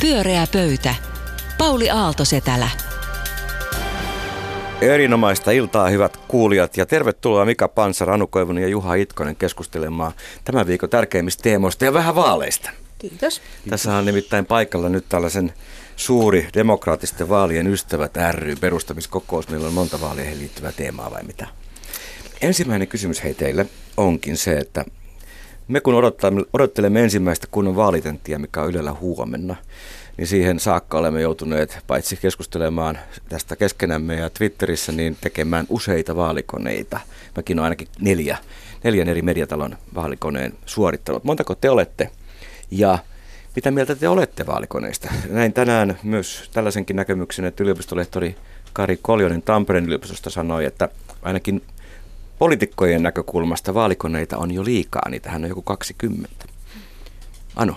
Pyöreä pöytä. Pauli Aaltosetälä. Erinomaista iltaa, hyvät kuulijat, ja tervetuloa Mika Pansar, Anu Koivunen ja Juha Itkonen keskustelemaan tämän viikon tärkeimmistä teemoista ja vähän vaaleista. Kiitos. Tässä on nimittäin paikalla nyt tällaisen suuri demokraattisten vaalien ystävät ry perustamiskokous. Meillä on monta vaaleihin liittyvää teemaa vai mitä? Ensimmäinen kysymys hei teille onkin se, että me kun odottelemme ensimmäistä kunnon vaalitenttiä, mikä on Ylellä huomenna, niin siihen saakka olemme joutuneet paitsi keskustelemaan tästä keskenämme ja Twitterissä, niin tekemään useita vaalikoneita. Mäkin olen ainakin neljä, neljän eri mediatalon vaalikoneen suorittanut. Montako te olette ja mitä mieltä te olette vaalikoneista? Näin tänään myös tällaisenkin näkemyksen, että yliopistolehtori Kari Koljonen Tampereen yliopistosta sanoi, että ainakin poliitikkojen näkökulmasta vaalikoneita on jo liikaa, niitähän on joku 20. Anu.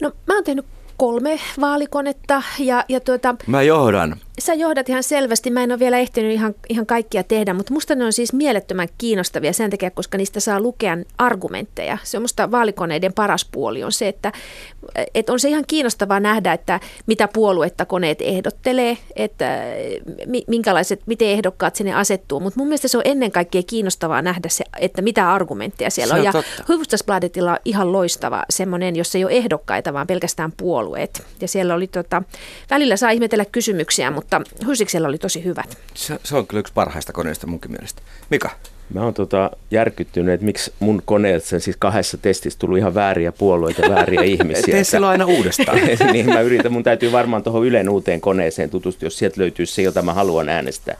No mä oon tehnyt kolme vaalikonetta ja, ja tuota, Mä johdan. Sä johdat ihan selvästi. Mä en ole vielä ehtinyt ihan, ihan kaikkia tehdä, mutta musta ne on siis mielettömän kiinnostavia sen takia, koska niistä saa lukea argumentteja. Se on musta vaalikoneiden paras puoli on se, että, että on se ihan kiinnostavaa nähdä, että mitä puoluetta koneet ehdottelee, että minkälaiset, miten ehdokkaat sinne asettuu. Mutta mun mielestä se on ennen kaikkea kiinnostavaa nähdä se, että mitä argumentteja siellä Se on. on Ja. Hufvudstadsbladetilla on ihan loistava semmoinen, jossa ei ole ehdokkaita, vaan pelkästään puolueet. Ja siellä oli tota, välillä saa ihmetellä kysymyksiä, mutta Hysiksellä oli tosi hyvät. Se, se on kyllä yksi parhaista koneista munkin mielestä. Mika? Mä oon tota järkyttynyt, että miksi mun koneessa siis kahdessa testissä tullut ihan vääriä puolueita, vääriä ihmisiä. Tee silloin aina uudestaan. niin mä yritän, mun täytyy varmaan tuohon Ylen uuteen koneeseen tutustua, jos sieltä löytyy se, jota mä haluan äänestää.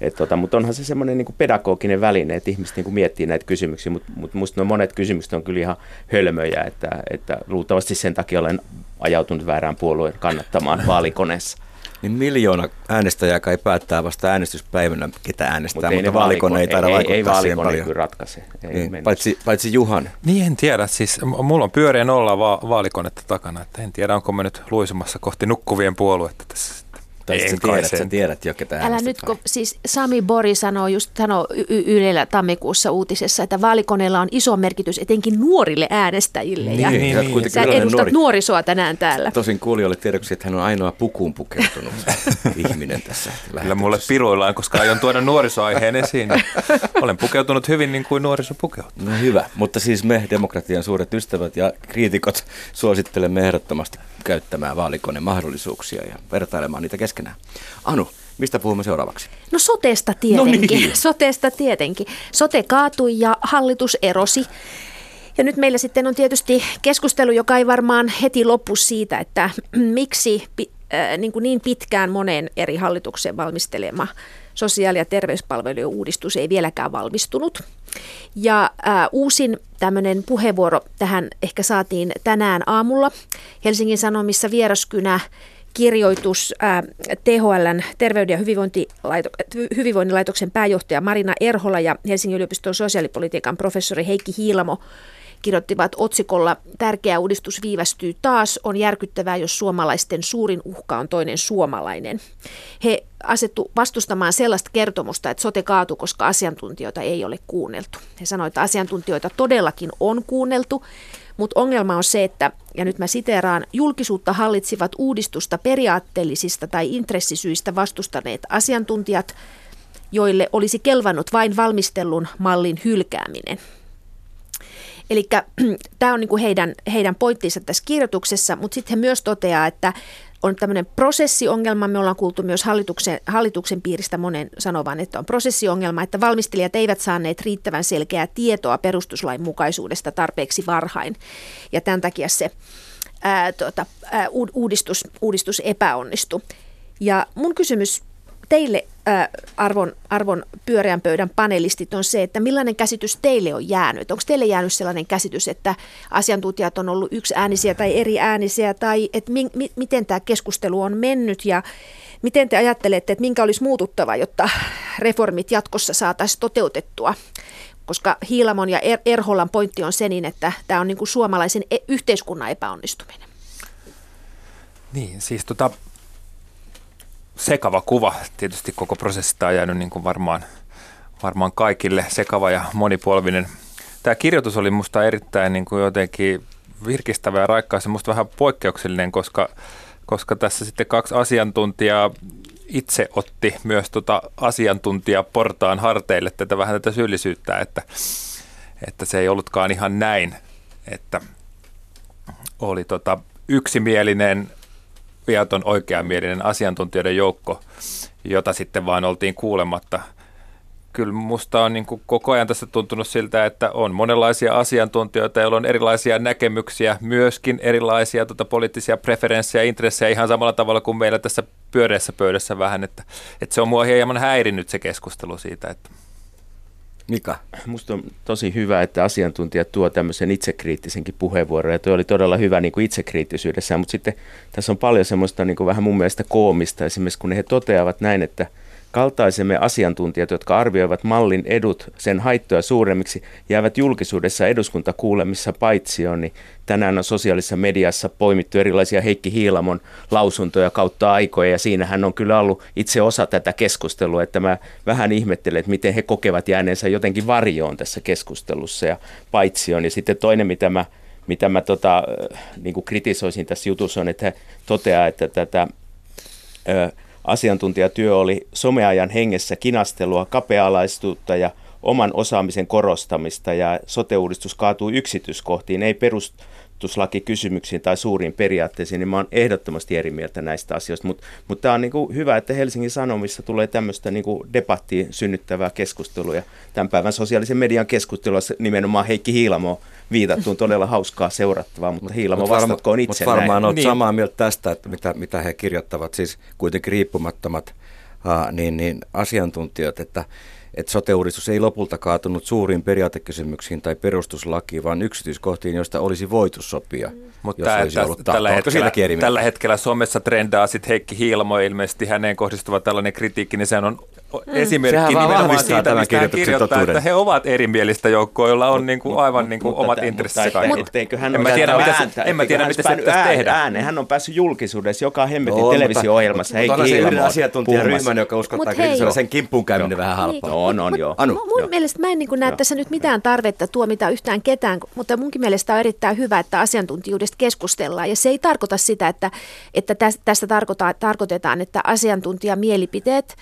Et tota, mutta onhan se semmoinen niin pedagoginen väline, että ihmiset niin miettii näitä kysymyksiä, mutta mut musta nuo monet kysymykset on kyllä ihan hölmöjä, että, että luultavasti sen takia olen ajautunut väärään puolueen kannattamaan vaalikoneessa. Niin miljoona äänestäjää kai päättää vasta äänestyspäivänä, ketä äänestää, Mut mutta vaalikone ei taida ei, vaikuttaa ei, ei siihen vaalikone paljon. kyllä ratkaise. Ei Niin, paitsi, paitsi Juhan. Niin en tiedä, siis mulla on pyöreä nolla va- vaalikonetta takana, että en tiedä onko me nyt luisumassa kohti nukkuvien puoluetta tässä. Tai En sä tiedät, sen. sä tiedät jo, ketä Älä nyt, vai? kun siis Sami Bori sanoo just sanoo y- y- Ylellä tammikuussa uutisessa, että vaalikoneella on iso merkitys etenkin nuorille äänestäjille. ja Niin, Niin, sä niin. sä iloinen edustat nuori. nuorisoa tänään täällä. Tosin kuulijoille tiedoksi, että hän on ainoa pukuun pukeutunut ihminen tässä Kyllä mulle piruillaan, koska aion tuoda nuorisoaiheen esiin. niin Olen pukeutunut hyvin niin kuin nuoriso pukeutuu. No hyvä, mutta siis me demokratian suuret ystävät ja kriitikot suosittelemme ehdottomasti käyttämään vaalikoneen mahdollisuuksia ja vertailemaan niitä keskenään. Anu, mistä puhumme seuraavaksi? No sotesta tietenkin. No niin. Sotesta tietenkin. Sote kaatui ja hallitus erosi. Ja nyt meillä sitten on tietysti keskustelu, joka ei varmaan heti loppu siitä, että miksi äh, niin, kuin niin pitkään monen eri hallituksen valmistelema sosiaali- ja terveyspalvelujen uudistus ei vieläkään valmistunut. Ja äh, uusin tämmöinen puheenvuoro tähän ehkä saatiin tänään aamulla Helsingin Sanomissa vieraskynä kirjoitus äh, THLn terveyden ja hyvinvointilaito- hyvinvoinnilaitoksen pääjohtaja Marina Erhola ja Helsingin yliopiston sosiaalipolitiikan professori Heikki Hiilamo kirjoittivat otsikolla Tärkeä uudistus viivästyy taas. On järkyttävää, jos suomalaisten suurin uhka on toinen suomalainen. He asettu vastustamaan sellaista kertomusta, että sote kaatui, koska asiantuntijoita ei ole kuunneltu. He sanoivat, että asiantuntijoita todellakin on kuunneltu, mutta ongelma on se, että, ja nyt mä siteeraan, julkisuutta hallitsivat uudistusta periaatteellisista tai intressisyistä vastustaneet asiantuntijat, joille olisi kelvannut vain valmistellun mallin hylkääminen. Eli tämä on niinku heidän, heidän pointtinsa tässä kirjoituksessa, mutta sitten he myös toteaa, että on tämmöinen prosessiongelma. Me ollaan kuultu myös hallituksen, hallituksen piiristä monen sanovan, että on prosessiongelma, että valmistelijat eivät saaneet riittävän selkeää tietoa perustuslain mukaisuudesta tarpeeksi varhain. Ja tämän takia se ää, tuota, ää, uudistus, uudistus epäonnistui. Ja mun kysymys teille, ää, arvon, arvon pyöreän pöydän panelistit, on se, että millainen käsitys teille on jäänyt? Onko teille jäänyt sellainen käsitys, että asiantuntijat on ollut yksi äänisiä tai eri äänisiä, tai että mi, mi, miten tämä keskustelu on mennyt ja miten te ajattelette, että minkä olisi muututtava, jotta reformit jatkossa saataisiin toteutettua? Koska Hiilamon ja er- Erholan pointti on se niin, että tämä on niin kuin suomalaisen e- yhteiskunnan epäonnistuminen. Niin, siis tota, sekava kuva. Tietysti koko prosessista on jäänyt niin kuin varmaan, varmaan kaikille sekava ja monipolvinen. Tämä kirjoitus oli musta erittäin niin kuin jotenkin virkistävä ja raikkaus ja musta vähän poikkeuksellinen, koska koska tässä sitten kaksi asiantuntijaa itse otti myös tota asiantuntijaportaan harteille tätä vähän tätä syyllisyyttä, että, että se ei ollutkaan ihan näin, että oli tota yksimielinen, viaton oikeamielinen asiantuntijoiden joukko, jota sitten vaan oltiin kuulematta – kyllä musta on niin kuin koko ajan tässä tuntunut siltä, että on monenlaisia asiantuntijoita, joilla on erilaisia näkemyksiä, myöskin erilaisia tota, poliittisia preferenssejä intressejä ihan samalla tavalla kuin meillä tässä pyöreässä pöydässä vähän, että, että se on mua hieman häirinnyt se keskustelu siitä, että Mika? Musta on tosi hyvä, että asiantuntijat tuo tämmöisen itsekriittisenkin puheenvuoron, ja tuo oli todella hyvä niin kuin itsekriittisyydessä, mutta sitten tässä on paljon semmoista niin kuin vähän mun mielestä koomista, esimerkiksi kun he toteavat näin, että – kaltaisemme asiantuntijat, jotka arvioivat mallin edut sen haittoja suuremmiksi, jäävät julkisuudessa eduskuntakuulemissa paitsi on, niin tänään on sosiaalisessa mediassa poimittu erilaisia Heikki Hiilamon lausuntoja kautta aikoja, ja siinä hän on kyllä ollut itse osa tätä keskustelua, että mä vähän ihmettelen, että miten he kokevat jääneensä jotenkin varjoon tässä keskustelussa ja paitsi on. Ja sitten toinen, mitä mä, mitä mä tota, niin kuin kritisoisin tässä jutussa on, että he toteaa, että tätä... Ö, Asiantuntijatyö oli someajan hengessä kinastelua, kapealaistuutta ja oman osaamisen korostamista ja sote-uudistus kaatuu yksityiskohtiin, ei perustuslakikysymyksiin tai suuriin periaatteisiin, niin mä oon ehdottomasti eri mieltä näistä asioista. Mutta mut tämä on niinku hyvä, että Helsingin Sanomissa tulee tämmöistä niinku debattiin synnyttävää keskustelua ja tämän päivän sosiaalisen median keskustelua nimenomaan Heikki Hiilamo viitattu on todella hauskaa seurattavaa, mutta Hiilamo mut vastatkoon itse Mutta varmaan olet niin. samaa mieltä tästä, että mitä, mitä he kirjoittavat, siis kuitenkin riippumattomat uh, niin, niin asiantuntijat, että että sote-uudistus ei lopulta kaatunut suuriin periaatekysymyksiin tai perustuslakiin, vaan yksityiskohtiin, joista olisi voitu sopia. Mm. Mutta tällä, hetkellä, tällä hetkellä somessa trendaa sitten Heikki Hiilamo ilmeisesti häneen kohdistuva tällainen kritiikki, niin sehän on. Esimerkki Sehän nimenomaan siitä, mistä hän kirjoittaa, totuuden. että he ovat erimielistä joukkoa, joilla on niinku aivan niinku mutta, omat intressit Mutta hän en mä tiedä, mitä se, en mä tiedä, mitä se pitäisi tehdä. Ääneen. Hän on päässyt julkisuudessa joka hemmetin no, televisio-ohjelmassa. Mutta on se yhden asiantuntijaryhmän, joka uskottaa kritisoida sen kimppuun käyminen vähän halpaa. On, on, joo. Anu. Mun mielestä mä en niin näe tässä nyt mitään tarvetta tuomita yhtään ketään, mutta munkin mielestä on erittäin hyvä, että asiantuntijuudesta keskustellaan. Ja se ei tarkoita sitä, että, että tästä tarkoitetaan, että asiantuntijamielipiteet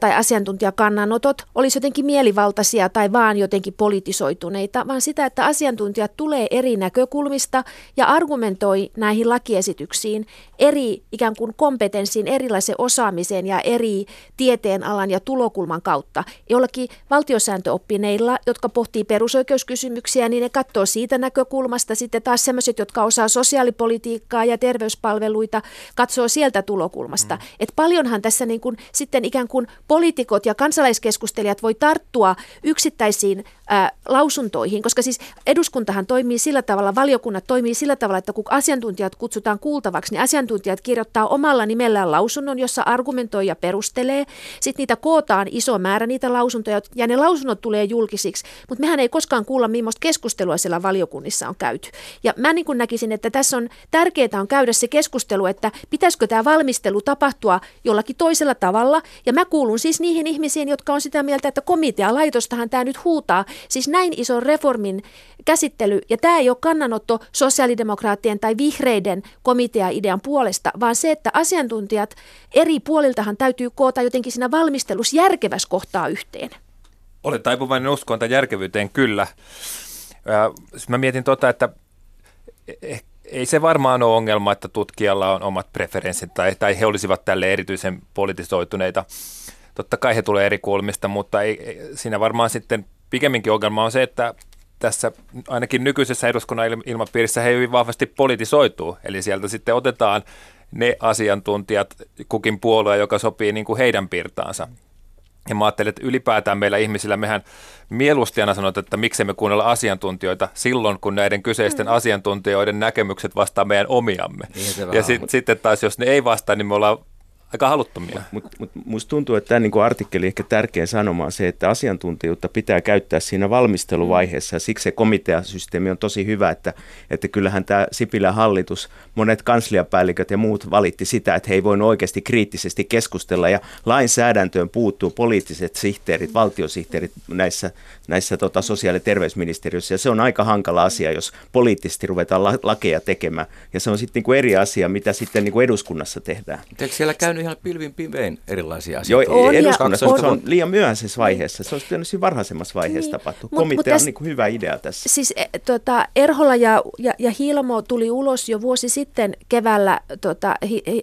tai asiantuntijakannanotot olisi jotenkin mielivaltaisia tai vaan jotenkin politisoituneita, vaan sitä, että asiantuntijat tulee eri näkökulmista ja argumentoi näihin lakiesityksiin eri ikään kuin kompetenssiin, erilaisen osaamiseen ja eri tieteenalan ja tulokulman kautta. Jollakin valtiosääntöoppineilla, jotka pohtii perusoikeuskysymyksiä, niin ne katsoo siitä näkökulmasta. Sitten taas sellaiset, jotka osaa sosiaalipolitiikkaa ja terveyspalveluita, katsoo sieltä tulokulmasta. Mm. Et paljonhan tässä niin kuin, sitten ikään kuin poliitikot ja kansalaiskeskustelijat voi tarttua yksittäisiin ää, lausuntoihin, koska siis eduskuntahan toimii sillä tavalla, valiokunnat toimii sillä tavalla, että kun asiantuntijat kutsutaan kuultavaksi, niin asiantuntijat kirjoittaa omalla nimellään lausunnon, jossa argumentoi ja perustelee. Sitten niitä kootaan iso määrä niitä lausuntoja ja ne lausunnot tulee julkisiksi, mutta mehän ei koskaan kuulla, millaista keskustelua siellä valiokunnissa on käyty. Ja mä niin kuin näkisin, että tässä on tärkeää on käydä se keskustelu, että pitäisikö tämä valmistelu tapahtua jollakin toisella tavalla. Ja mä kuulun siis niihin ihmisiin, jotka on sitä mieltä, että komitea laitostahan tämä nyt huutaa. Siis näin ison reformin käsittely, ja tämä ei ole kannanotto sosiaalidemokraattien tai vihreiden komitea-idean puolesta, vaan se, että asiantuntijat eri puoliltahan täytyy koota jotenkin siinä valmistelussa järkevässä kohtaa yhteen. Olen taipuvainen uskoon tämän järkevyyteen kyllä. Mä mietin tota, että eh, ei se varmaan ole ongelma, että tutkijalla on omat preferenssit tai, tai he olisivat tälle erityisen politisoituneita. Totta kai he tulee eri kulmista, mutta ei, siinä varmaan sitten pikemminkin ongelma on se, että tässä ainakin nykyisessä eduskunnan ilmapiirissä he hyvin vahvasti politisoituu. Eli sieltä sitten otetaan ne asiantuntijat, kukin puolue, joka sopii niin kuin heidän pirtaansa. Ja mä ajattelin, että ylipäätään meillä ihmisillä, mehän mieluusti aina sanotaan, että miksei me kuunnella asiantuntijoita silloin, kun näiden kyseisten mm. asiantuntijoiden näkemykset vastaa meidän omiamme. Niin ja sit, sitten taas, jos ne ei vastaa, niin me ollaan aika haluttomia. Mutta mut, musta tuntuu, että tämä niin artikkeli ehkä tärkein sanoma on se, että asiantuntijuutta pitää käyttää siinä valmisteluvaiheessa ja siksi se komiteasysteemi on tosi hyvä, että, että kyllähän tämä Sipilän hallitus, monet kansliapäälliköt ja muut valitti sitä, että he ei voinut oikeasti kriittisesti keskustella ja lainsäädäntöön puuttuu poliittiset sihteerit, valtiosihteerit näissä, näissä tota, sosiaali- ja terveysministeriössä ja se on aika hankala asia, jos poliittisesti ruvetaan la- lakeja tekemään ja se on sitten niin eri asia, mitä sitten niin eduskunnassa tehdään. Eikö siellä käynyt ihan pilvin pimein erilaisia asioita. Joo, on eduskunnassa on, se on liian myöhäisessä vaiheessa. Se olisi pitänyt siinä varhaisemmassa vaiheessa niin, tapahtua. Komitea mut, on niin hyvä idea tässä. Siis e, tota, Erhola ja, ja, ja Hilmo tuli ulos jo vuosi sitten keväällä tota, hi, hi,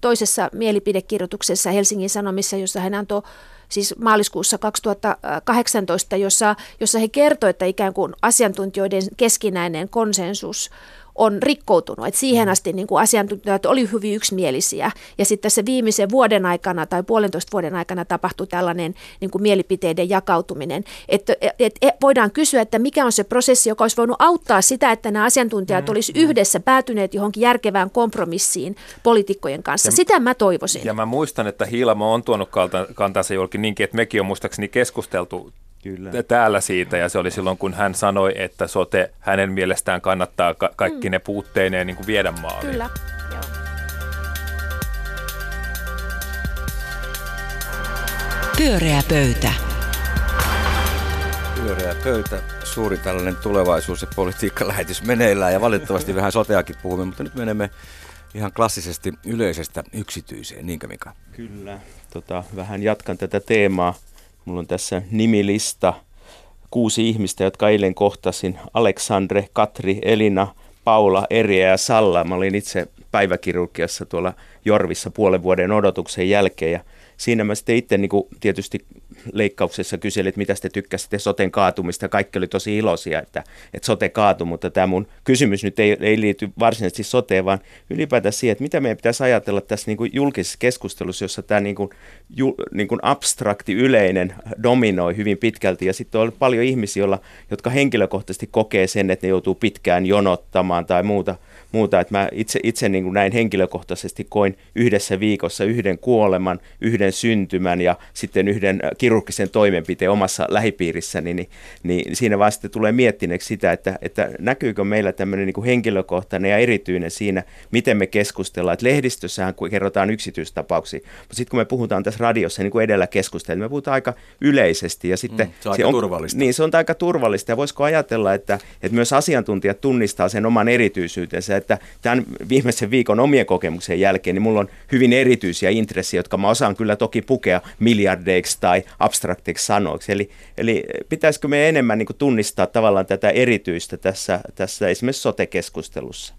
toisessa mielipidekirjoituksessa Helsingin Sanomissa, jossa hän antoi siis maaliskuussa 2018, jossa, jossa he kertoivat, että ikään kuin asiantuntijoiden keskinäinen konsensus on rikkoutunut. Et siihen mm. asti niin kuin asiantuntijat oli hyvin yksimielisiä. Ja sitten tässä viimeisen vuoden aikana tai puolentoista vuoden aikana tapahtui tällainen niin kuin mielipiteiden jakautuminen. Että et, et, et voidaan kysyä, että mikä on se prosessi, joka olisi voinut auttaa sitä, että nämä asiantuntijat mm, olisivat mm. yhdessä päätyneet johonkin järkevään kompromissiin poliitikkojen kanssa. Ja, sitä mä toivoisin. Ja mä muistan, että Hiilamo on tuonut kantansa julki niinkin, että mekin on muistaakseni keskusteltu Kyllä. täällä siitä ja se oli silloin, kun hän sanoi, että sote hänen mielestään kannattaa ka- kaikki mm. ne puutteineen niin kuin viedä maaliin. Kyllä, joo. Pyöreä pöytä. Pyöreä pöytä, suuri tällainen tulevaisuus- ja politiikkalähetys meneillään ja valitettavasti vähän soteakin puhumme, mutta nyt menemme ihan klassisesti yleisestä yksityiseen, niinkö Mika? Kyllä, tota, vähän jatkan tätä teemaa. Mulla on tässä nimilista kuusi ihmistä, jotka eilen kohtasin. Aleksandre, Katri, Elina, Paula, Eriä ja Salla. Mä olin itse päiväkirurgiassa tuolla Jorvissa puolen vuoden odotuksen jälkeen ja siinä mä sitten itse niin kuin tietysti leikkauksessa kyselin, että mitä te tykkäsitte soten kaatumista. Kaikki oli tosi iloisia, että, että sote kaatui, mutta tämä mun kysymys nyt ei, ei liity varsinaisesti soteen, vaan ylipäätään siihen, että mitä meidän pitäisi ajatella tässä niin kuin julkisessa keskustelussa, jossa tämä niin kuin, ju, niin kuin abstrakti yleinen dominoi hyvin pitkälti. Ja sitten on paljon ihmisiä, joilla, jotka henkilökohtaisesti kokee sen, että ne joutuu pitkään jonottamaan tai muuta – muuta. Että mä itse, itse niin kuin näin henkilökohtaisesti koin yhdessä viikossa yhden kuoleman, yhden syntymän ja sitten yhden äh, kirurgisen toimenpiteen omassa lähipiirissäni, niin, niin siinä vaan sitten tulee miettineeksi sitä, että, että näkyykö meillä tämmöinen niin kuin henkilökohtainen ja erityinen siinä, miten me keskustellaan. Että lehdistössähän kerrotaan yksityistapauksia, mutta sitten kun me puhutaan tässä radiossa, niin kuin edellä keskustelua, niin me puhutaan aika yleisesti. Ja sitten mm, se on aika on, turvallista. Niin, se on aika turvallista. Ja voisiko ajatella, että, että myös asiantuntijat tunnistaa sen oman erityisyytensä, että tämän viimeisen viikon omien kokemuksen jälkeen, niin mulla on hyvin erityisiä intressejä, jotka mä osaan kyllä toki pukea miljardeiksi tai abstraktiksi sanoiksi. Eli, eli pitäisikö me enemmän niin tunnistaa tavallaan tätä erityistä tässä, tässä esimerkiksi sote-keskustelussa?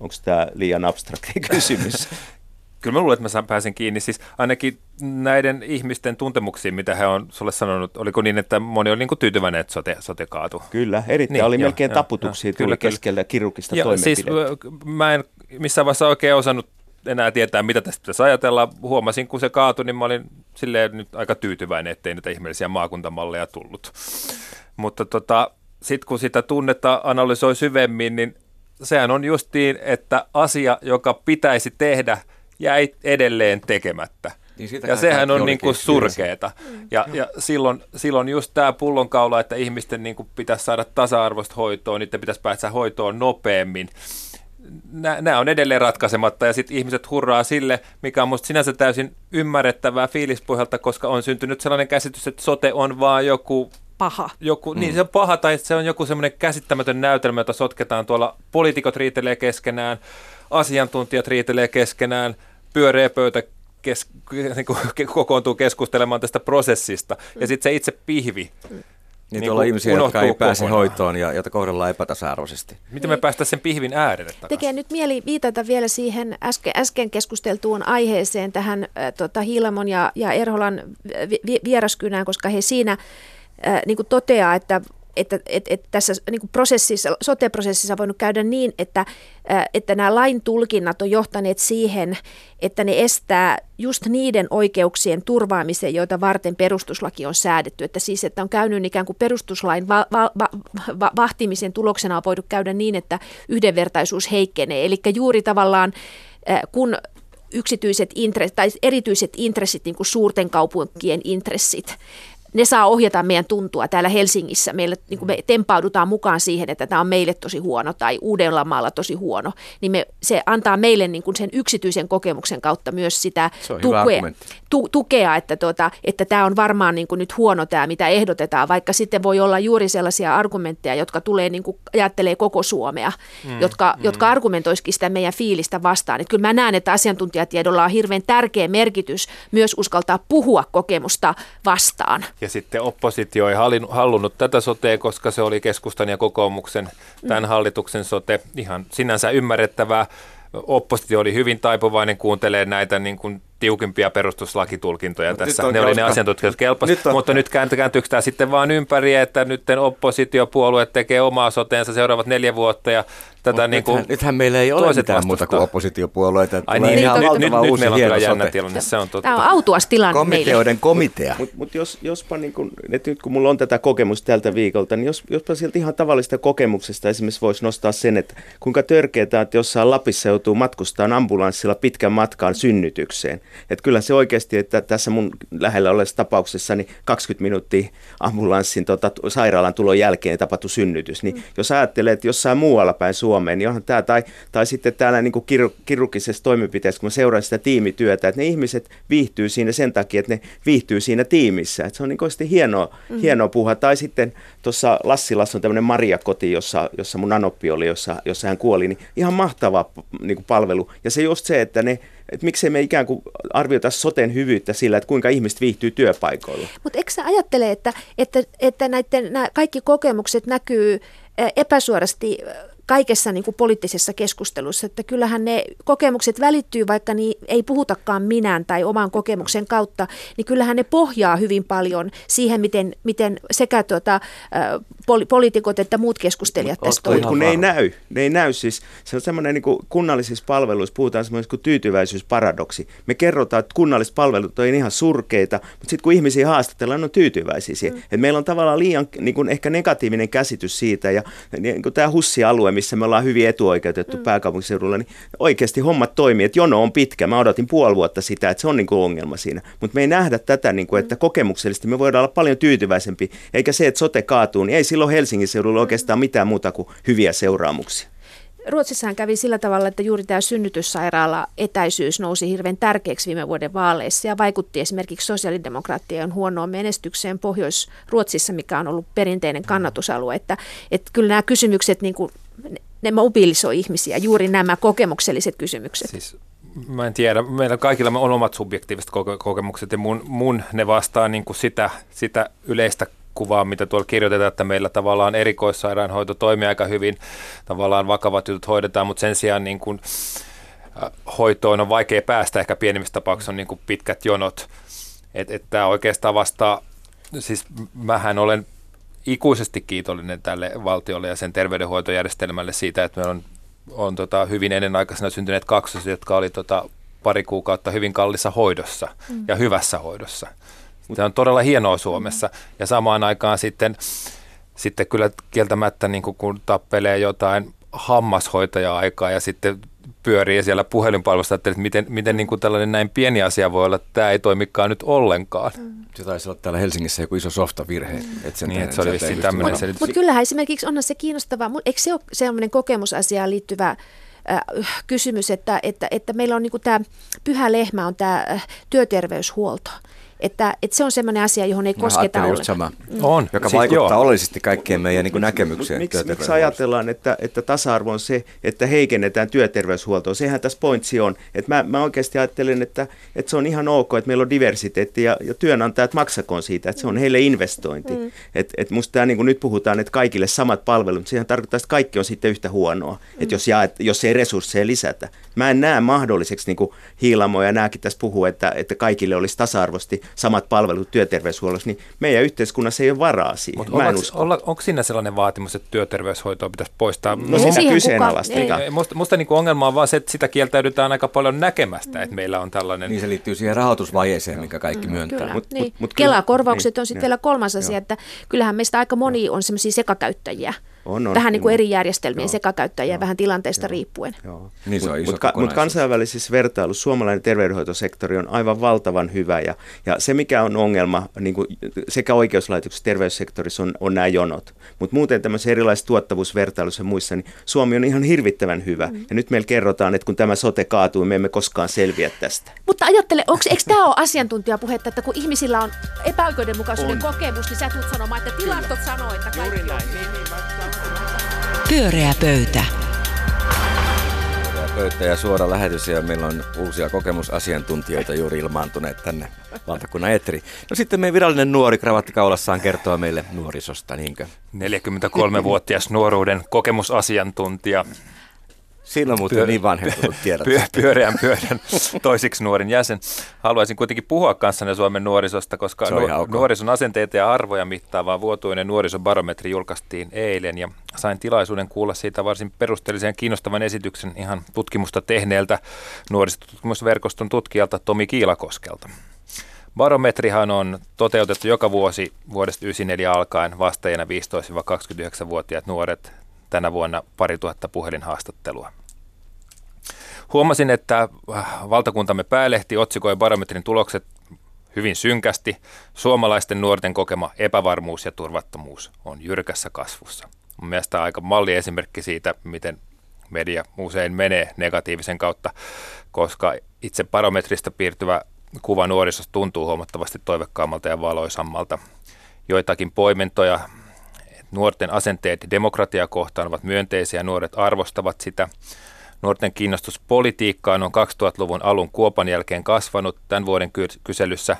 Onko tämä liian abstrakti kysymys? Kyllä mä luulen, että mä pääsen kiinni. Siis ainakin näiden ihmisten tuntemuksiin, mitä he on sulle sanonut, oliko niin, että moni oli niin tyytyväinen, että sote, sote kaatu? Kyllä, erittäin. Niin, oli jo, melkein jo, taputuksia jo, tuli kyllä, keskellä kirurgista jo, Siis mä en missään vaiheessa oikein osannut enää tietää, mitä tästä pitäisi ajatella. Huomasin, kun se kaatui, niin mä olin silleen nyt aika tyytyväinen, ettei niitä ihmeellisiä maakuntamalleja tullut. Mutta tota, sitten kun sitä tunnetta analysoi syvemmin, niin sehän on justiin, että asia, joka pitäisi tehdä – jäi edelleen tekemättä. Niin ja sehän on niin kuin surkeeta. Ja, ja silloin, silloin just tämä pullonkaula, että ihmisten niin kuin pitäisi saada tasa-arvoista hoitoa, niiden pitäisi päästä hoitoon nopeammin. Nämä on edelleen ratkaisematta ja sitten ihmiset hurraa sille, mikä on musta sinänsä täysin ymmärrettävää fiilispohjalta, koska on syntynyt sellainen käsitys, että sote on vaan joku paha. Joku, niin, mm. Niin se on paha tai se on joku semmoinen käsittämätön näytelmä, jota sotketaan tuolla. Poliitikot riitelee keskenään, asiantuntijat riitelee keskenään – pyöreä pöytä kes, niin kuin, kokoontuu keskustelemaan tästä prosessista. Ja sitten se itse pihvi niin, niin tuolla ihmisiä, jotka ei pääse kokonaan. hoitoon ja joita kohdellaan epätasa-arvoisesti. Miten me päästään sen pihvin äärelle takaisin? Tekee nyt mieli viitata vielä siihen äsken, äsken keskusteltuun aiheeseen, tähän äh, tota, Hiilamon ja, ja Erholan vi, vieraskynään, koska he siinä äh, niin toteaa, että että, että, että tässä niin prosessissa, sote-prosessissa on voinut käydä niin, että, että nämä lain tulkinnat on johtaneet siihen, että ne estää just niiden oikeuksien turvaamisen, joita varten perustuslaki on säädetty. Että siis, että on käynyt ikään kuin perustuslain va- va- va- vahtimisen tuloksena on voinut käydä niin, että yhdenvertaisuus heikkenee. Eli juuri tavallaan kun yksityiset intressit tai erityiset intressit, niin kuin suurten kaupunkien intressit, ne saa ohjata meidän tuntua täällä Helsingissä. Meille, niin me tempaudutaan mukaan siihen, että tämä on meille tosi huono tai Uudellamaalla tosi huono, niin me, se antaa meille niin kuin sen yksityisen kokemuksen kautta myös sitä tukea, tu, tukea, että, tuota, että tämä on varmaan niin kuin nyt huono tämä, mitä ehdotetaan, vaikka sitten voi olla juuri sellaisia argumentteja, jotka tulee niin kuin ajattelee koko Suomea, mm, jotka, mm. jotka argumentoisikin sitä meidän fiilistä vastaan. Että kyllä mä näen, että asiantuntijatiedolla on hirveän tärkeä merkitys myös uskaltaa puhua kokemusta vastaan. Ja sitten oppositio ei halunnut tätä sotea, koska se oli keskustan ja kokoomuksen tämän hallituksen sote. Ihan sinänsä ymmärrettävää. Oppositio oli hyvin taipuvainen kuuntelee näitä niin kuin tiukimpia perustuslakitulkintoja no, tässä. Ne oli ne asiantuntijat kelpasivat, nyt mutta nyt kääntyykö tämä sitten vaan ympäri, että nyt oppositiopuolue tekee omaa soteensa seuraavat neljä vuotta ja tätä niin kuin nythän, nythän meillä ei ole mitään vastustaa. muuta kuin oppositiopuolueita. Ai niin, ihan nyt, nyt, nyt meillä on kyllä jännä tilanne, se on totta. Tämä on autuas tilanne Komiteoiden komitea. Mutta mut jos, jospa niin kun, nyt kun mulla on tätä kokemusta tältä viikolta, niin jos, jospa sieltä ihan tavallista kokemuksesta esimerkiksi voisi nostaa sen, että kuinka törkeää, että jossain Lapissa joutuu matkustaa ambulanssilla pitkän matkaan synnytykseen. Että kyllä se oikeasti, että tässä mun lähellä olevassa tapauksessa niin 20 minuuttia ambulanssin tota, sairaalan tulon jälkeen tapahtui synnytys. Niin mm. jos ajattelee, että jossain muualla päin Suomeen, niin onhan tämä, tai, tai sitten täällä niin kuin kiru, kirurgisessa toimenpiteessä, kun mä seuraan sitä tiimityötä, että ne ihmiset viihtyy siinä sen takia, että ne viihtyy siinä tiimissä. Että se on niin kuin hienoa, mm. hienoa puhua. Tai sitten tuossa Lassilassa on tämmöinen Maria-koti, jossa, jossa mun anoppi oli, jossa, jossa hän kuoli, niin ihan mahtava niin kuin palvelu. Ja se just se, että ne että miksei me ikään kuin arvioita soten hyvyyttä sillä, että kuinka ihmiset viihtyy työpaikoilla. Mutta eikö sä ajattele, että, että, että näiden, nämä kaikki kokemukset näkyy epäsuorasti kaikessa niin kuin poliittisessa keskustelussa, että kyllähän ne kokemukset välittyy, vaikka niin ei puhutakaan minään tai oman kokemuksen kautta, niin kyllähän ne pohjaa hyvin paljon siihen, miten, miten sekä tuota, poli- poliitikot että muut keskustelijat tästä toimivat. Kun ne ei näy, ne ei näy siis, se on semmoinen niin kunnallisissa palveluissa, puhutaan semmoinen kuin tyytyväisyysparadoksi. Me kerrotaan, että kunnalliset palvelut on ihan surkeita, mutta sitten kun ihmisiä haastatellaan, ne on tyytyväisiä siihen. Mm. Et meillä on tavallaan liian niin kuin ehkä negatiivinen käsitys siitä, ja niin kuin tämä Hussi-alue, missä me ollaan hyvin etuoikeutettu mm. pääkaupunkiseudulla, niin oikeasti hommat toimii, että jono on pitkä. Mä odotin puoli vuotta sitä, että se on niin kuin ongelma siinä. Mutta me ei nähdä tätä, niin kuin, että mm. kokemuksellisesti me voidaan olla paljon tyytyväisempi, eikä se, että sote kaatuu, niin ei silloin Helsingin seudulla oikeastaan mitään muuta kuin hyviä seuraamuksia. Ruotsissahan kävi sillä tavalla, että juuri tämä synnytyssairaala etäisyys nousi hirveän tärkeäksi viime vuoden vaaleissa ja vaikutti esimerkiksi sosiaalidemokraattien huonoon menestykseen Pohjois-Ruotsissa, mikä on ollut perinteinen kannatusalue. Että, että kyllä nämä kysymykset, niin kuin, ne mobilisoi ihmisiä, juuri nämä kokemukselliset kysymykset. Siis mä en tiedä, meillä kaikilla on omat subjektiiviset kokemukset ja mun, mun ne vastaa niin kuin sitä, sitä yleistä kuvaa, mitä tuolla kirjoitetaan, että meillä tavallaan erikoissairaanhoito toimii aika hyvin, tavallaan vakavat jutut hoidetaan, mutta sen sijaan niin kuin, äh, hoitoon on vaikea päästä, ehkä pienimmissä tapauksissa on niin kuin pitkät jonot. Että et tämä oikeastaan vastaa, siis mähän olen ikuisesti kiitollinen tälle valtiolle ja sen terveydenhuoltojärjestelmälle siitä, että meillä on, on tota, hyvin ennenaikaisena syntyneet kaksoset, jotka oli tota, pari kuukautta hyvin kallissa hoidossa mm. ja hyvässä hoidossa. Se on todella hienoa Suomessa. Ja samaan aikaan sitten, sitten kyllä kieltämättä niin kun tappelee jotain hammashoitaja-aikaa ja sitten pyörii siellä puhelinpalvelussa, että miten, miten niin kuin tällainen näin pieni asia voi olla, että tämä ei toimikaan nyt ollenkaan. Mm. Se taisi olla täällä Helsingissä joku iso softavirhe. Mm. Että sen niin, että se oli vissiin tämmöinen selitys. Mutta kyllähän esimerkiksi onhan se kiinnostavaa, eikö se ole sellainen kokemusasiaan liittyvä äh, kysymys, että, että, että meillä on niin tämä pyhä lehmä on tämä äh, työterveyshuolto. Että, että se on sellainen asia, johon ei kosketa ollenkaan. just sama, mm. on. joka siis vaikuttaa joo. oleellisesti kaikkien meidän niin näkemykseen. Miksi, miksi ajatellaan, että, että tasa-arvo on se, että heikennetään työterveyshuoltoa? Sehän tässä pointsi on. Että mä, mä oikeasti ajattelen, että, että se on ihan ok, että meillä on diversiteetti ja, ja työnantajat maksakoon siitä, että se on heille investointi. Mm. Että et musta tämä, niin kuin nyt puhutaan, että kaikille samat palvelut, sehän tarkoittaa, että kaikki on sitten yhtä huonoa, mm. että jos, jaet, jos ei resursseja lisätä. Mä en näe mahdolliseksi, niin kuin Hiilamo ja nämäkin tässä puhuu, että, että kaikille olisi tasa-arvoisesti samat palvelut työterveyshuollossa, niin meidän yhteiskunnassa ei ole varaa siihen. Mutta onko, olla, onko siinä sellainen vaatimus, että työterveyshoitoa pitäisi poistaa? No, no sitä kyseenalaistetaan. Musta, musta niin ongelma on vaan se, että sitä kieltäydytään aika paljon näkemästä, mm. että meillä on tällainen... Niin se liittyy siihen rahoitusvajeeseen, mikä kaikki mm, myöntää. Kyllä, mut, niin. mut, mut, Kela-korvaukset niin, on sitten vielä kolmas asia, että kyllähän meistä aika moni on sellaisia sekakäyttäjiä, on, on, vähän niin kuin eri järjestelmien sekakäyttäjiä, vähän tilanteesta joo, riippuen. Joo. Niin se on Mutta mut kansainvälisessä vertailussa suomalainen terveydenhoitosektori on aivan valtavan hyvä ja, ja se mikä on ongelma niin kuin sekä oikeuslaitoksessa terveyssektorissa on, on nämä jonot. Mutta muuten tämmöisissä erilaisissa tuottavuusvertailuissa ja muissa, niin Suomi on ihan hirvittävän hyvä. Mm. Ja nyt meillä kerrotaan, että kun tämä sote kaatuu, me emme koskaan selviä tästä. Mutta ajattele, onko, eikö tämä ole asiantuntijapuhetta, että kun ihmisillä on epäoikeudenmukaisuuden on. kokemus, niin sä tulet sanomaan, että tilastot sanoo, että kaikki Juuri näin. Niin, niin, mä... Pyöreä pöytä. Pöytä ja suora lähetys ja meillä on uusia kokemusasiantuntijoita juuri ilmaantuneet tänne valtakunnan etri. No sitten meidän virallinen nuori kravattikaulassaan kertoo meille nuorisosta, niinkö? 43-vuotias nuoruuden kokemusasiantuntija Siinä on muuten pyö- niin vanhentunut tiedot. Pyö- pyöreän pyörän toisiksi nuorin jäsen. Haluaisin kuitenkin puhua kanssanne Suomen nuorisosta, koska nu- nuorison asenteita ja arvoja mittaava vuotuinen nuorisobarometri julkaistiin eilen ja sain tilaisuuden kuulla siitä varsin perusteellisen ja kiinnostavan esityksen ihan tutkimusta tehneeltä nuorisotutkimusverkoston tutkijalta Tomi Kiilakoskelta. Barometrihan on toteutettu joka vuosi vuodesta 1994 alkaen vastaajana 15-29-vuotiaat nuoret tänä vuonna pari tuhatta puhelinhaastattelua. Huomasin, että valtakuntamme päälehti otsikoi barometrin tulokset hyvin synkästi. Suomalaisten nuorten kokema epävarmuus ja turvattomuus on jyrkässä kasvussa. Mun mielestä aika malliesimerkki siitä, miten media usein menee negatiivisen kautta, koska itse barometrista piirtyvä kuva nuorisosta tuntuu huomattavasti toivekkaammalta ja valoisammalta. Joitakin poimintoja Nuorten asenteet demokratia kohtaan ovat myönteisiä nuoret arvostavat sitä. Nuorten kiinnostus politiikkaan on 2000-luvun alun kuopan jälkeen kasvanut. Tämän vuoden kyselyssä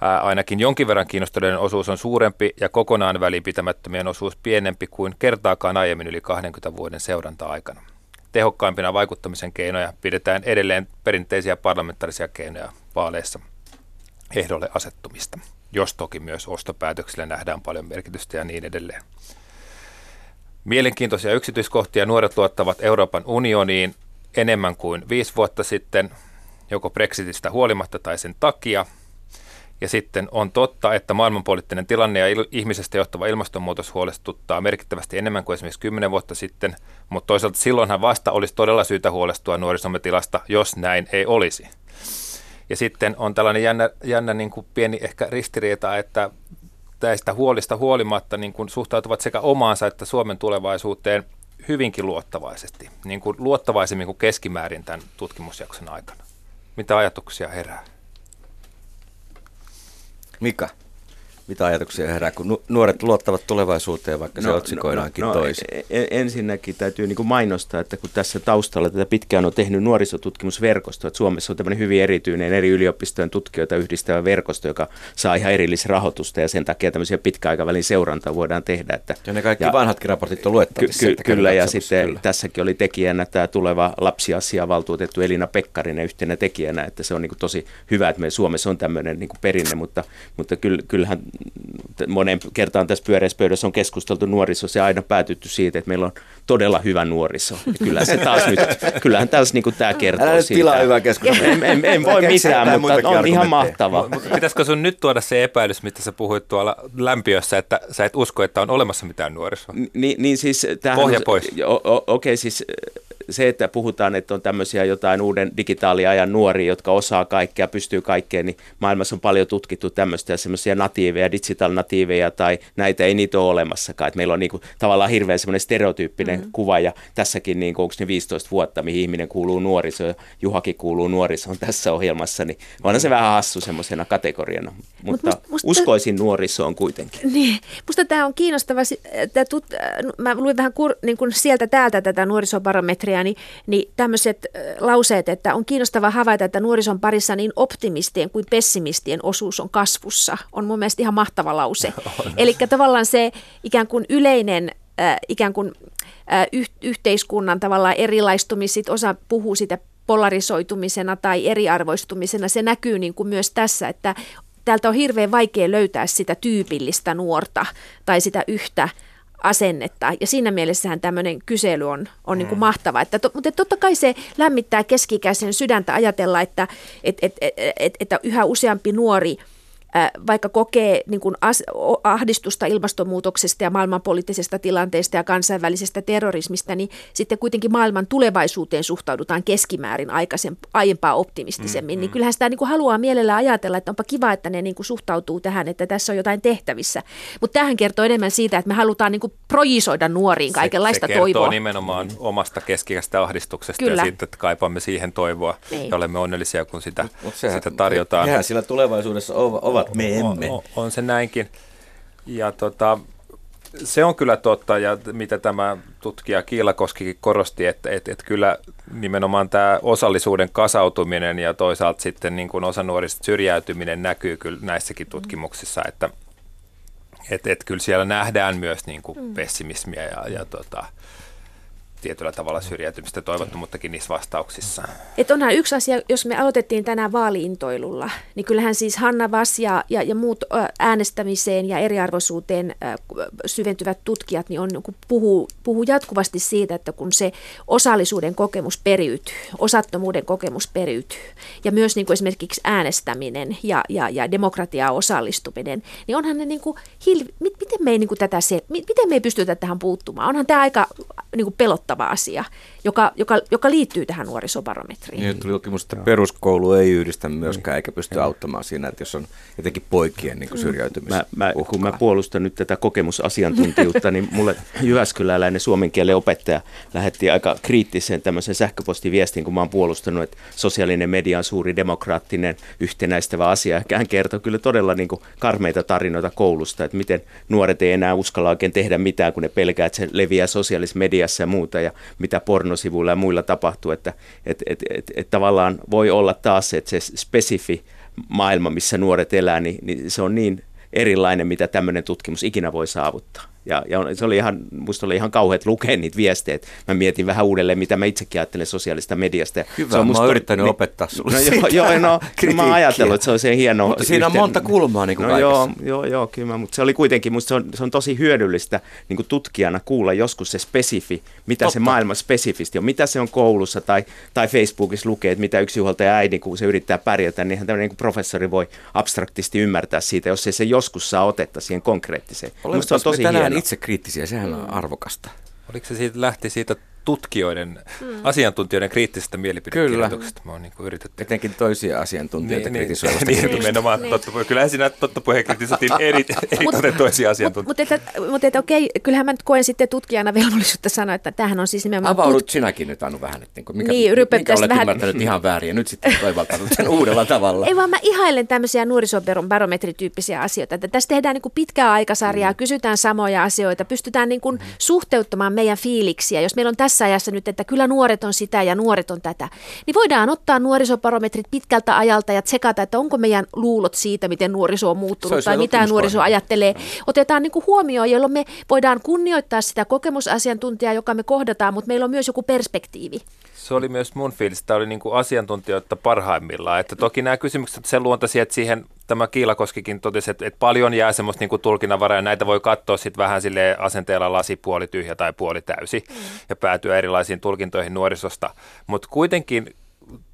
ää, ainakin jonkin verran kiinnostuneiden osuus on suurempi ja kokonaan välipitämättömien osuus pienempi kuin kertaakaan aiemmin yli 20 vuoden seuranta-aikana. Tehokkaimpina vaikuttamisen keinoja pidetään edelleen perinteisiä parlamentaarisia keinoja vaaleissa ehdolle asettumista jos toki myös ostopäätöksillä nähdään paljon merkitystä ja niin edelleen. Mielenkiintoisia yksityiskohtia nuoret luottavat Euroopan unioniin enemmän kuin viisi vuotta sitten, joko Brexitistä huolimatta tai sen takia. Ja sitten on totta, että maailmanpoliittinen tilanne ja ihmisestä johtava ilmastonmuutos huolestuttaa merkittävästi enemmän kuin esimerkiksi kymmenen vuotta sitten, mutta toisaalta silloinhan vasta olisi todella syytä huolestua nuorisomme tilasta, jos näin ei olisi. Ja sitten on tällainen jännä, jännä niin kuin pieni ehkä ristiriita, että tästä huolista huolimatta niin kuin suhtautuvat sekä omaansa että Suomen tulevaisuuteen hyvinkin luottavaisesti, niin kuin luottavaisemmin kuin keskimäärin tämän tutkimusjakson aikana. Mitä ajatuksia herää? Mika? Mitä ajatuksia herää, kun nuoret luottavat tulevaisuuteen, vaikka no, se otsikoidaankin no, no, toisin? No, ensinnäkin täytyy niin kuin mainostaa, että kun tässä taustalla tätä pitkään on tehnyt nuorisotutkimusverkosto, että Suomessa on tämmöinen hyvin erityinen eri yliopistojen tutkijoita yhdistävä verkosto, joka saa ihan erillisrahoitusta ja sen takia tämmöisiä pitkäaikavälin seurantaa voidaan tehdä. Että, ja ne kaikki ja, vanhatkin raportit on luettavissa. Ky- ky- kyllä, ja sitten kyllä. tässäkin oli tekijänä tämä tuleva lapsiasiavaltuutettu Elina Pekkarinen yhtenä tekijänä, että se on niin kuin tosi hyvä, että me Suomessa on tämmöinen niin kuin perinne, mutta, mutta kyllähän monen kertaan tässä pyöreässä pöydässä on keskusteltu nuorisossa ja aina päätytty siitä, että meillä on todella hyvä nuoriso. Ja kyllä se taas nyt, kyllähän taas niin kuin tämä kertoo Älä siitä. Älä hyvää keskustelua. En, en, en voi mitään, mutta on ihan mahtava. Pitäisikö sun nyt tuoda se epäilys, mitä sä puhuit tuolla lämpiössä, että sä et usko, että on olemassa mitään nuorisoa? Ni, niin siis... Tähän, Pohja pois. Okei, okay, siis se, että puhutaan, että on tämmöisiä jotain uuden digitaaliajan nuoria, jotka osaa kaikkea, pystyy kaikkeen, niin maailmassa on paljon tutkittu tämmöistä ja semmoisia natiiveja, digital natiiveja tai näitä ei niitä ole olemassakaan. Että meillä on niinku tavallaan hirveän semmoinen stereotyyppinen mm-hmm. kuva ja tässäkin niinku, onko ne 15 vuotta, mihin ihminen kuuluu nuorisoon, Juhakin kuuluu nuorisoon tässä ohjelmassa, niin onhan se vähän hassu semmoisena kategoriana, mutta Mut musta, uskoisin nuorisoon kuitenkin. Niin, musta tämä on kiinnostava, tää tut, mä luin vähän kur, niin kuin sieltä täältä tätä nuorisobarometria, nuoria, niin, niin tämmöiset lauseet, että on kiinnostava havaita, että nuorison parissa niin optimistien kuin pessimistien osuus on kasvussa, on mun mielestä ihan mahtava lause. Eli tavallaan se ikään kuin yleinen äh, ikään kuin äh, yh, yhteiskunnan tavallaan erilaistumis, osa puhuu sitä polarisoitumisena tai eriarvoistumisena, se näkyy niin kuin myös tässä, että täältä on hirveän vaikea löytää sitä tyypillistä nuorta tai sitä yhtä asennetta. Ja siinä mielessähän tämmöinen kysely on, on niin kuin mm. mahtava. Että to, mutta totta kai se lämmittää keskikäisen sydäntä ajatella, että et, et, et, et, että yhä useampi nuori vaikka kokee niin kuin ahdistusta ilmastonmuutoksesta ja maailmanpoliittisesta tilanteesta ja kansainvälisestä terrorismista, niin sitten kuitenkin maailman tulevaisuuteen suhtaudutaan keskimäärin aikaisen, aiempaa optimistisemmin. Mm, niin mm. kyllähän sitä niin kuin haluaa mielellä ajatella, että onpa kiva, että ne niin kuin suhtautuu tähän, että tässä on jotain tehtävissä. Mutta tähän kertoo enemmän siitä, että me halutaan niin kuin projisoida nuoriin kaikenlaista se, se kertoo toivoa. nimenomaan mm. omasta keskikästä ahdistuksesta Kyllä. ja siitä, että kaipaamme siihen toivoa niin. ja olemme onnellisia, kun sitä, sitä tarjotaan. Sehän sillä tulevaisuudessa ovat, me emme. On, on, on se näinkin. Ja tota, se on kyllä totta, ja mitä tämä tutkija Kiilakoskikin korosti, että, että, että kyllä nimenomaan tämä osallisuuden kasautuminen ja toisaalta sitten niin kuin osa nuorista syrjäytyminen näkyy kyllä näissäkin tutkimuksissa, että, että, että kyllä siellä nähdään myös niin kuin mm. pessimismiä ja, ja tota, tietyllä tavalla syrjäytymistä toivottomuuttakin niissä vastauksissa. Et onhan yksi asia, jos me aloitettiin tänään vaaliintoilulla, niin kyllähän siis Hanna Vas ja, ja, ja muut äänestämiseen ja eriarvoisuuteen syventyvät tutkijat niin on, niin puhuu, puhuu jatkuvasti siitä, että kun se osallisuuden kokemus periytyy, osattomuuden kokemus periytyy ja myös niin kuin esimerkiksi äänestäminen ja, ja, ja demokratiaa osallistuminen, niin onhan ne niin kuin, hil, miten me ei niin kuin tätä se, miten me ei pystytä tähän puuttumaan? Onhan tämä aika niin kuin pelottava kiinnostava asia, joka, joka, joka liittyy tähän nuorisobarometriin. Niin, tuli että peruskoulu ei yhdistä myöskään, eikä pysty auttamaan siinä, että jos on jotenkin poikien niin syrjäytymistä. Mä, mä, kun mä puolustan nyt tätä kokemusasiantuntijuutta, niin mulle Jyväskyläläinen suomen kielen opettaja lähetti aika kriittisen tämmöisen sähköpostiviestin, kun mä oon puolustanut, että sosiaalinen media on suuri demokraattinen yhtenäistävä asia. Hän kertoi kyllä todella niin kuin karmeita tarinoita koulusta, että miten nuoret ei enää uskalla oikein tehdä mitään, kun ne pelkää, että se leviää sosiaalisessa mediassa ja muuta ja mitä pornosivuilla ja muilla tapahtuu, että et, et, et, et tavallaan voi olla taas että se spesifi maailma, missä nuoret elää, niin, niin se on niin erilainen, mitä tämmöinen tutkimus ikinä voi saavuttaa. Ja, ja se oli ihan, musta oli ihan kauheat lukea niitä viestejä. Mä mietin vähän uudelleen, mitä mä itsekin ajattelen sosiaalista mediasta. Hyvä, se on musta, mä oon yrittänyt niin, opettaa sulle no, joo, joo, no, kyllä mä oon ajatellut, että se on se hieno. Mutta siinä yhteen, on monta kulmaa niin kuin no, joo, joo, joo, kyllä, mutta se oli kuitenkin, musta se on, se on tosi hyödyllistä niin kuin tutkijana kuulla joskus se spesifi, mitä Totta. se maailma spesifisti on, mitä se on koulussa tai, tai Facebookissa lukee, että mitä yksinhuoltaja äidin, kun se yrittää pärjätä, niin tämmöinen niin professori voi abstraktisti ymmärtää siitä, jos ei se joskus saa otetta siihen konkreettiseen. Olemme se on tosi hieno itse kriittisiä, sehän on arvokasta. Oliko se siitä, lähti siitä tutkijoiden, mm. asiantuntijoiden kriittisestä mielipidekirjoituksesta. Mä oon niin yritetty. Etenkin toisia asiantuntijoita niin, kritisoivasta niin, niin, nimenomaan niin. totta puhe. Kyllähän siinä totta puheen kritisoitiin eri, eri toisia asiantuntijoita. Mutta mut, mut, et, okei, kyllähän mä nyt koen sitten tutkijana velvollisuutta sanoa, että tämähän on siis nimenomaan... Avaudut tut... sinäkin nyt Anu vähän, että mikä, niin, mikä olet vähän... ymmärtänyt ihan väärin ja nyt sitten toivaltanut sen uudella tavalla. Ei vaan mä ihailen tämmöisiä nuorisobarometrityyppisiä asioita, että tässä tehdään niin kuin pitkää aikasarjaa, mm. kysytään samoja asioita, pystytään niin kuin suhteuttamaan meidän fiiliksiä. Jos meillä on tässä tässä ajassa nyt, että kyllä nuoret on sitä ja nuoret on tätä, niin voidaan ottaa nuorisobarometrit pitkältä ajalta ja tsekata, että onko meidän luulot siitä, miten nuoriso on muuttunut tai mitä nuoriso ajattelee. Otetaan niin kuin huomioon, jolloin me voidaan kunnioittaa sitä kokemusasiantuntijaa, joka me kohdataan, mutta meillä on myös joku perspektiivi se oli myös mun fiilis, että oli niin kuin asiantuntijoita parhaimmillaan. Että toki nämä kysymykset sen luontaisia, että siihen tämä Kiilakoskikin totesi, että, että paljon jää semmoista niin kuin tulkinnanvaraa ja näitä voi katsoa sitten vähän sille asenteella lasi puoli tyhjä tai puoli täysi mm. ja päätyä erilaisiin tulkintoihin nuorisosta. Mutta kuitenkin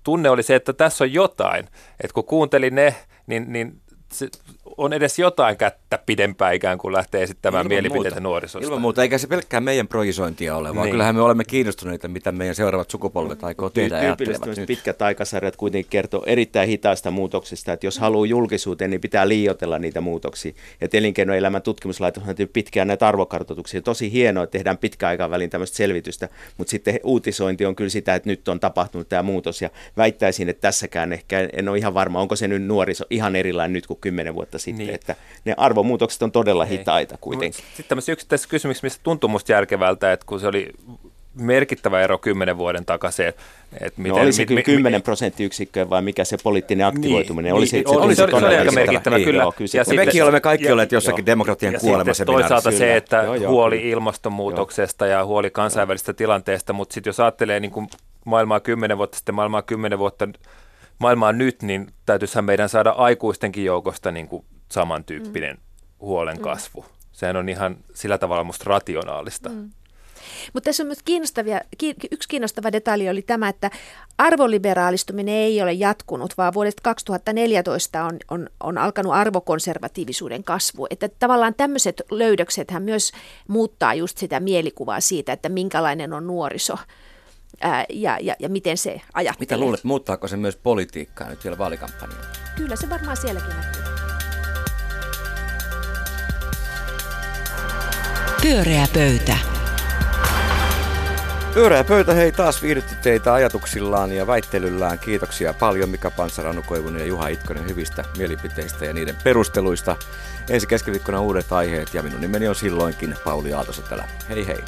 tunne oli se, että tässä on jotain, että kun kuuntelin ne, niin, niin se, on edes jotain kättä pidempään ikään kuin lähtee esittämään Ilman mielipiteitä muuta. nuorisosta. Ilman muuta, eikä se pelkkää meidän projisointia ole, vaan niin. kyllähän me olemme kiinnostuneita, mitä meidän seuraavat sukupolvet aikoo tehdä ja nyt. pitkät aikasarjat kuitenkin kertoo erittäin hitaista muutoksista, että jos haluaa julkisuuteen, niin pitää liioitella niitä muutoksia. Ja elinkeinoelämän tutkimuslaitos on pitkään näitä arvokartoituksia. Tosi hienoa, että tehdään pitkäaikavälin tämmöistä selvitystä, mutta sitten uutisointi on kyllä sitä, että nyt on tapahtunut tämä muutos ja väittäisin, että tässäkään ehkä en ole ihan varma, onko se nyt nuoriso ihan erilainen nyt kuin kymmenen vuotta sitten sitten, niin. että ne arvomuutokset on todella Ei. hitaita kuitenkin. Sitten tämmöisiä yksittäisiä kysymyksiä, missä tuntuu musta järkevältä, että kun se oli merkittävä ero kymmenen vuoden takaisin. Että miten, no oli se kyllä 10 prosenttiyksikköä vai mikä se poliittinen niin, aktivoituminen niin, oli? Se, niin, se, oli, se, se, oli aika merkittävä, niin, kyllä. Joo, kyllä ja, ja mekin olemme kaikki ja, olleet jossakin ja, demokratian kuolemassa. Toisaalta se, että joo, joo, huoli kyllä. ilmastonmuutoksesta joo. ja huoli kansainvälisestä tilanteesta, mutta sitten jos ajattelee niin kuin maailmaa kymmenen vuotta sitten, maailmaa kymmenen vuotta maailmaa nyt, niin täytyisihän meidän saada aikuistenkin joukosta niin kuin samantyyppinen mm. huolen kasvu. Sehän on ihan sillä tavalla musta rationaalista. Mm. Mutta tässä on myös kiinnostavia, yksi kiinnostava detalji oli tämä, että arvoliberaalistuminen ei ole jatkunut, vaan vuodesta 2014 on, on, on alkanut arvokonservatiivisuuden kasvu. Että tavallaan tämmöiset löydöksethän myös muuttaa just sitä mielikuvaa siitä, että minkälainen on nuoriso ää, ja, ja, ja miten se ajattelee. Mitä luulet, muuttaako se myös politiikkaa nyt vielä vaalikampanjalla? Kyllä se varmaan sielläkin näkyy. Pyöreä pöytä. Pyöreä pöytä hei taas viihdytti teitä ajatuksillaan ja väittelyllään. Kiitoksia paljon Mika Pansarannu Koivunen ja Juha Itkonen hyvistä mielipiteistä ja niiden perusteluista. Ensi keskiviikkona uudet aiheet ja minun nimeni on silloinkin Pauli Aaltosetälä. Hei hei.